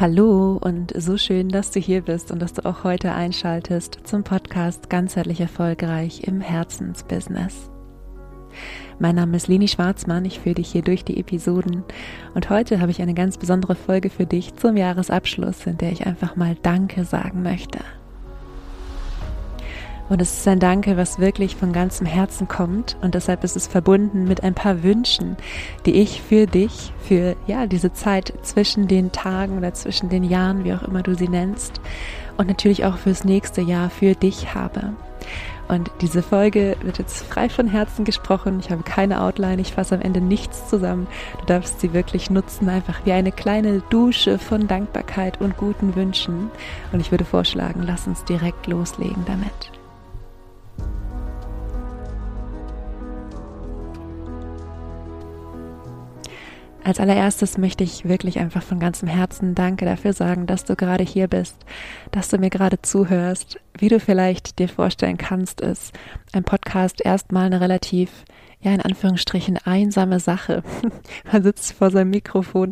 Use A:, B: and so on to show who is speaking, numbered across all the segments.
A: Hallo und so schön, dass du hier bist und dass du auch heute einschaltest zum Podcast Ganzheitlich Erfolgreich im Herzensbusiness. Mein Name ist Leni Schwarzmann, ich führe dich hier durch die Episoden und heute habe ich eine ganz besondere Folge für dich zum Jahresabschluss, in der ich einfach mal Danke sagen möchte. Und es ist ein Danke, was wirklich von ganzem Herzen kommt. Und deshalb ist es verbunden mit ein paar Wünschen, die ich für dich, für ja, diese Zeit zwischen den Tagen oder zwischen den Jahren, wie auch immer du sie nennst, und natürlich auch fürs nächste Jahr für dich habe. Und diese Folge wird jetzt frei von Herzen gesprochen. Ich habe keine Outline, ich fasse am Ende nichts zusammen. Du darfst sie wirklich nutzen, einfach wie eine kleine Dusche von Dankbarkeit und guten Wünschen. Und ich würde vorschlagen, lass uns direkt loslegen damit. Als allererstes möchte ich wirklich einfach von ganzem Herzen Danke dafür sagen, dass du gerade hier bist, dass du mir gerade zuhörst. Wie du vielleicht dir vorstellen kannst, ist ein Podcast erstmal eine relativ, ja, in Anführungsstrichen einsame Sache. man sitzt vor seinem Mikrofon,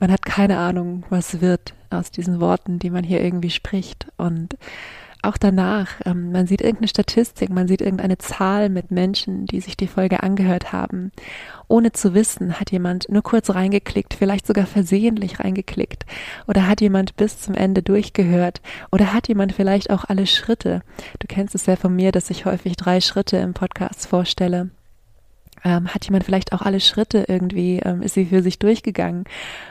A: man hat keine Ahnung, was wird aus diesen Worten, die man hier irgendwie spricht und auch danach, ähm, man sieht irgendeine Statistik, man sieht irgendeine Zahl mit Menschen, die sich die Folge angehört haben. Ohne zu wissen, hat jemand nur kurz reingeklickt, vielleicht sogar versehentlich reingeklickt. Oder hat jemand bis zum Ende durchgehört. Oder hat jemand vielleicht auch alle Schritte. Du kennst es ja von mir, dass ich häufig drei Schritte im Podcast vorstelle. Ähm, hat jemand vielleicht auch alle Schritte irgendwie, ähm, ist sie für sich durchgegangen.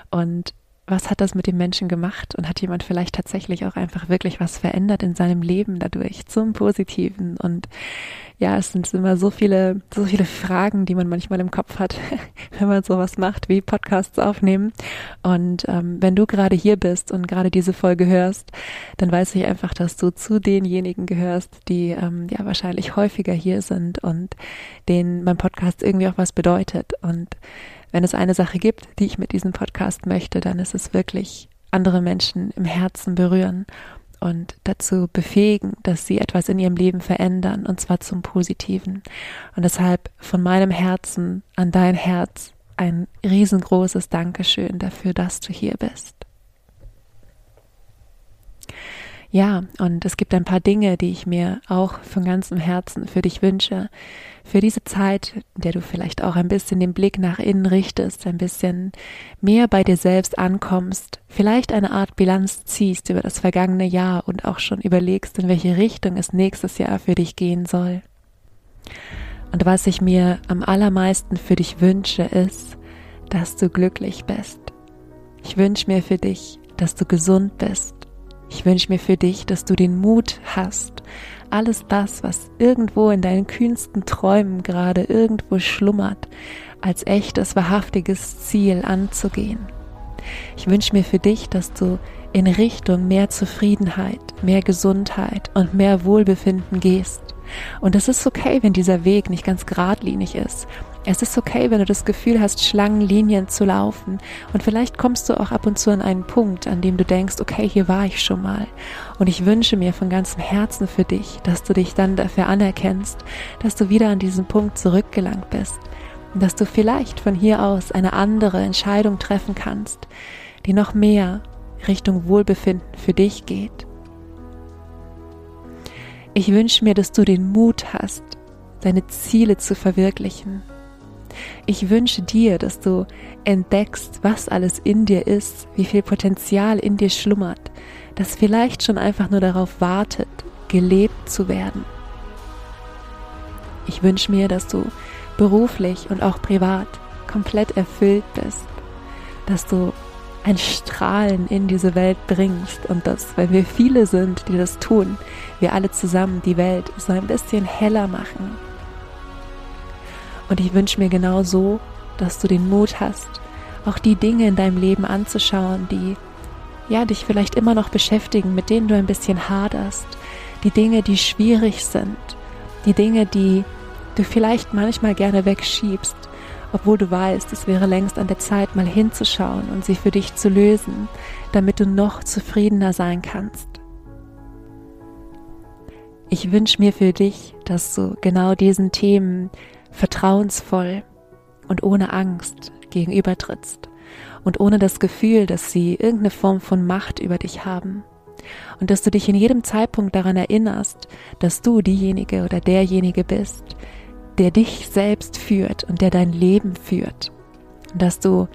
A: Und was hat das mit dem Menschen gemacht und hat jemand vielleicht tatsächlich auch einfach wirklich was verändert in seinem Leben dadurch zum Positiven und ja, es sind immer so viele, so viele Fragen, die man manchmal im Kopf hat, wenn man sowas macht wie Podcasts aufnehmen. Und ähm, wenn du gerade hier bist und gerade diese Folge hörst, dann weiß ich einfach, dass du zu denjenigen gehörst, die ähm, ja wahrscheinlich häufiger hier sind und denen mein Podcast irgendwie auch was bedeutet. Und wenn es eine Sache gibt, die ich mit diesem Podcast möchte, dann ist es wirklich andere Menschen im Herzen berühren und dazu befähigen, dass sie etwas in ihrem Leben verändern, und zwar zum Positiven. Und deshalb von meinem Herzen an dein Herz ein riesengroßes Dankeschön dafür, dass du hier bist. Ja, und es gibt ein paar Dinge, die ich mir auch von ganzem Herzen für dich wünsche. Für diese Zeit, in der du vielleicht auch ein bisschen den Blick nach innen richtest, ein bisschen mehr bei dir selbst ankommst, vielleicht eine Art Bilanz ziehst über das vergangene Jahr und auch schon überlegst, in welche Richtung es nächstes Jahr für dich gehen soll. Und was ich mir am allermeisten für dich wünsche, ist, dass du glücklich bist. Ich wünsche mir für dich, dass du gesund bist, ich wünsche mir für dich, dass du den Mut hast, alles das, was irgendwo in deinen kühnsten Träumen gerade irgendwo schlummert, als echtes, wahrhaftiges Ziel anzugehen. Ich wünsche mir für dich, dass du in Richtung mehr Zufriedenheit, mehr Gesundheit und mehr Wohlbefinden gehst. Und es ist okay, wenn dieser Weg nicht ganz geradlinig ist. Es ist okay, wenn du das Gefühl hast, Schlangenlinien zu laufen. Und vielleicht kommst du auch ab und zu an einen Punkt, an dem du denkst, okay, hier war ich schon mal. Und ich wünsche mir von ganzem Herzen für dich, dass du dich dann dafür anerkennst, dass du wieder an diesen Punkt zurückgelangt bist. Und dass du vielleicht von hier aus eine andere Entscheidung treffen kannst, die noch mehr Richtung Wohlbefinden für dich geht. Ich wünsche mir, dass du den Mut hast, deine Ziele zu verwirklichen. Ich wünsche dir, dass du entdeckst, was alles in dir ist, wie viel Potenzial in dir schlummert, das vielleicht schon einfach nur darauf wartet, gelebt zu werden. Ich wünsche mir, dass du beruflich und auch privat komplett erfüllt bist, dass du ein Strahlen in diese Welt bringst und dass, weil wir viele sind, die das tun, wir alle zusammen die Welt so ein bisschen heller machen. Und ich wünsche mir genau so, dass du den Mut hast, auch die Dinge in deinem Leben anzuschauen, die ja dich vielleicht immer noch beschäftigen, mit denen du ein bisschen haderst, die Dinge, die schwierig sind, die Dinge, die du vielleicht manchmal gerne wegschiebst, obwohl du weißt, es wäre längst an der Zeit, mal hinzuschauen und sie für dich zu lösen, damit du noch zufriedener sein kannst. Ich wünsche mir für dich, dass du genau diesen Themen vertrauensvoll und ohne Angst gegenübertrittst und ohne das Gefühl, dass sie irgendeine Form von Macht über dich haben. Und dass du dich in jedem Zeitpunkt daran erinnerst, dass du diejenige oder derjenige bist, der dich selbst führt und der dein Leben führt. Und dass du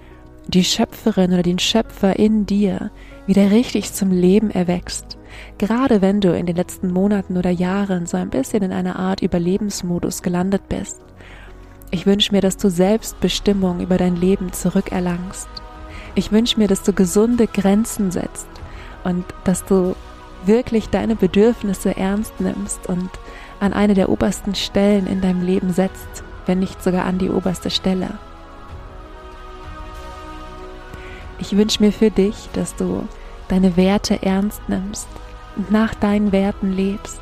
A: die Schöpferin oder den Schöpfer in dir wieder richtig zum Leben erwächst. Gerade wenn du in den letzten Monaten oder Jahren so ein bisschen in einer Art Überlebensmodus gelandet bist. Ich wünsche mir, dass du Selbstbestimmung über dein Leben zurückerlangst. Ich wünsche mir, dass du gesunde Grenzen setzt und dass du wirklich deine Bedürfnisse ernst nimmst und an eine der obersten Stellen in deinem Leben setzt, wenn nicht sogar an die oberste Stelle. Ich wünsche mir für dich, dass du deine Werte ernst nimmst und nach deinen Werten lebst.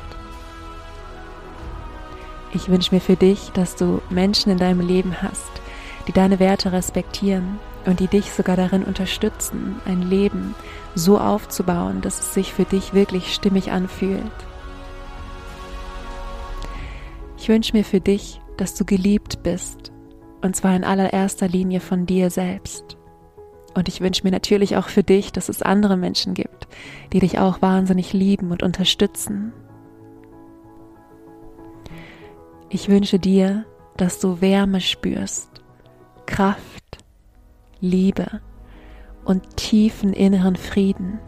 A: Ich wünsche mir für dich, dass du Menschen in deinem Leben hast, die deine Werte respektieren und die dich sogar darin unterstützen, ein Leben so aufzubauen, dass es sich für dich wirklich stimmig anfühlt. Ich wünsche mir für dich, dass du geliebt bist, und zwar in allererster Linie von dir selbst. Und ich wünsche mir natürlich auch für dich, dass es andere Menschen gibt, die dich auch wahnsinnig lieben und unterstützen. Ich wünsche dir, dass du Wärme spürst, Kraft, Liebe und tiefen inneren Frieden.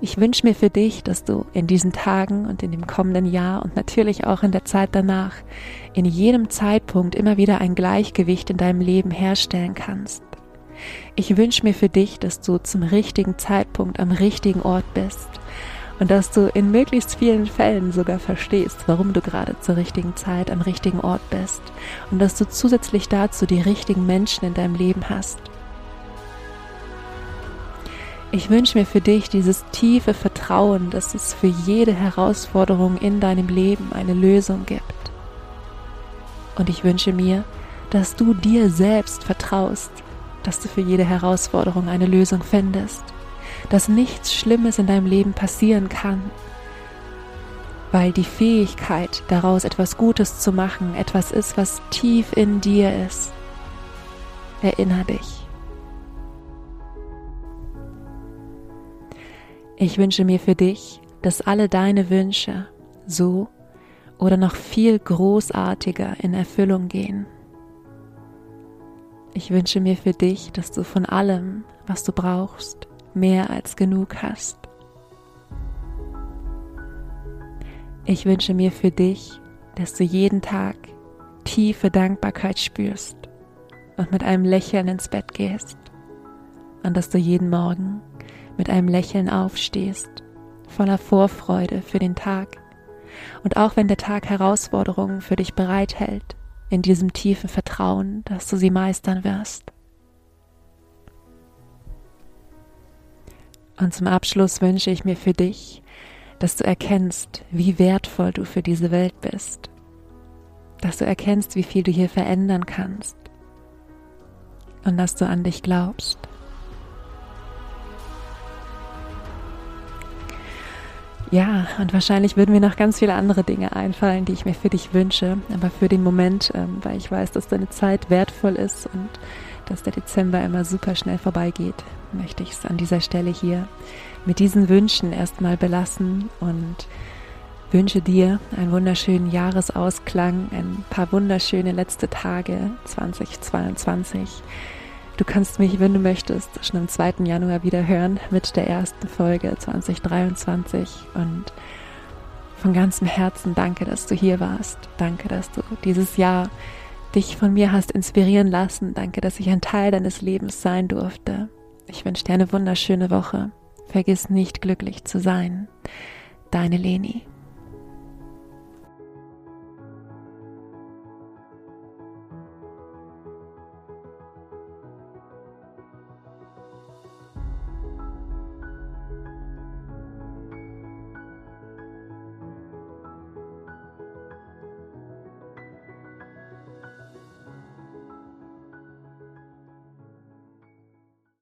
A: Ich wünsche mir für dich, dass du in diesen Tagen und in dem kommenden Jahr und natürlich auch in der Zeit danach in jedem Zeitpunkt immer wieder ein Gleichgewicht in deinem Leben herstellen kannst. Ich wünsche mir für dich, dass du zum richtigen Zeitpunkt am richtigen Ort bist und dass du in möglichst vielen Fällen sogar verstehst, warum du gerade zur richtigen Zeit am richtigen Ort bist und dass du zusätzlich dazu die richtigen Menschen in deinem Leben hast. Ich wünsche mir für dich dieses tiefe Vertrauen, dass es für jede Herausforderung in deinem Leben eine Lösung gibt. Und ich wünsche mir, dass du dir selbst vertraust dass du für jede Herausforderung eine Lösung findest, dass nichts Schlimmes in deinem Leben passieren kann, weil die Fähigkeit daraus etwas Gutes zu machen etwas ist, was tief in dir ist. Erinner dich. Ich wünsche mir für dich, dass alle deine Wünsche so oder noch viel großartiger in Erfüllung gehen. Ich wünsche mir für dich, dass du von allem, was du brauchst, mehr als genug hast. Ich wünsche mir für dich, dass du jeden Tag tiefe Dankbarkeit spürst und mit einem Lächeln ins Bett gehst und dass du jeden Morgen mit einem Lächeln aufstehst, voller Vorfreude für den Tag. Und auch wenn der Tag Herausforderungen für dich bereithält, in diesem tiefen Vertrauen, dass du sie meistern wirst. Und zum Abschluss wünsche ich mir für dich, dass du erkennst, wie wertvoll du für diese Welt bist, dass du erkennst, wie viel du hier verändern kannst und dass du an dich glaubst. Ja, und wahrscheinlich würden mir noch ganz viele andere Dinge einfallen, die ich mir für dich wünsche. Aber für den Moment, ähm, weil ich weiß, dass deine Zeit wertvoll ist und dass der Dezember immer super schnell vorbeigeht, möchte ich es an dieser Stelle hier mit diesen Wünschen erstmal belassen und wünsche dir einen wunderschönen Jahresausklang, ein paar wunderschöne letzte Tage 2022 Du kannst mich, wenn du möchtest, schon am 2. Januar wieder hören mit der ersten Folge 2023 und von ganzem Herzen danke, dass du hier warst. Danke, dass du dieses Jahr dich von mir hast inspirieren lassen. Danke, dass ich ein Teil deines Lebens sein durfte. Ich wünsche dir eine wunderschöne Woche. Vergiss nicht glücklich zu sein. Deine Leni.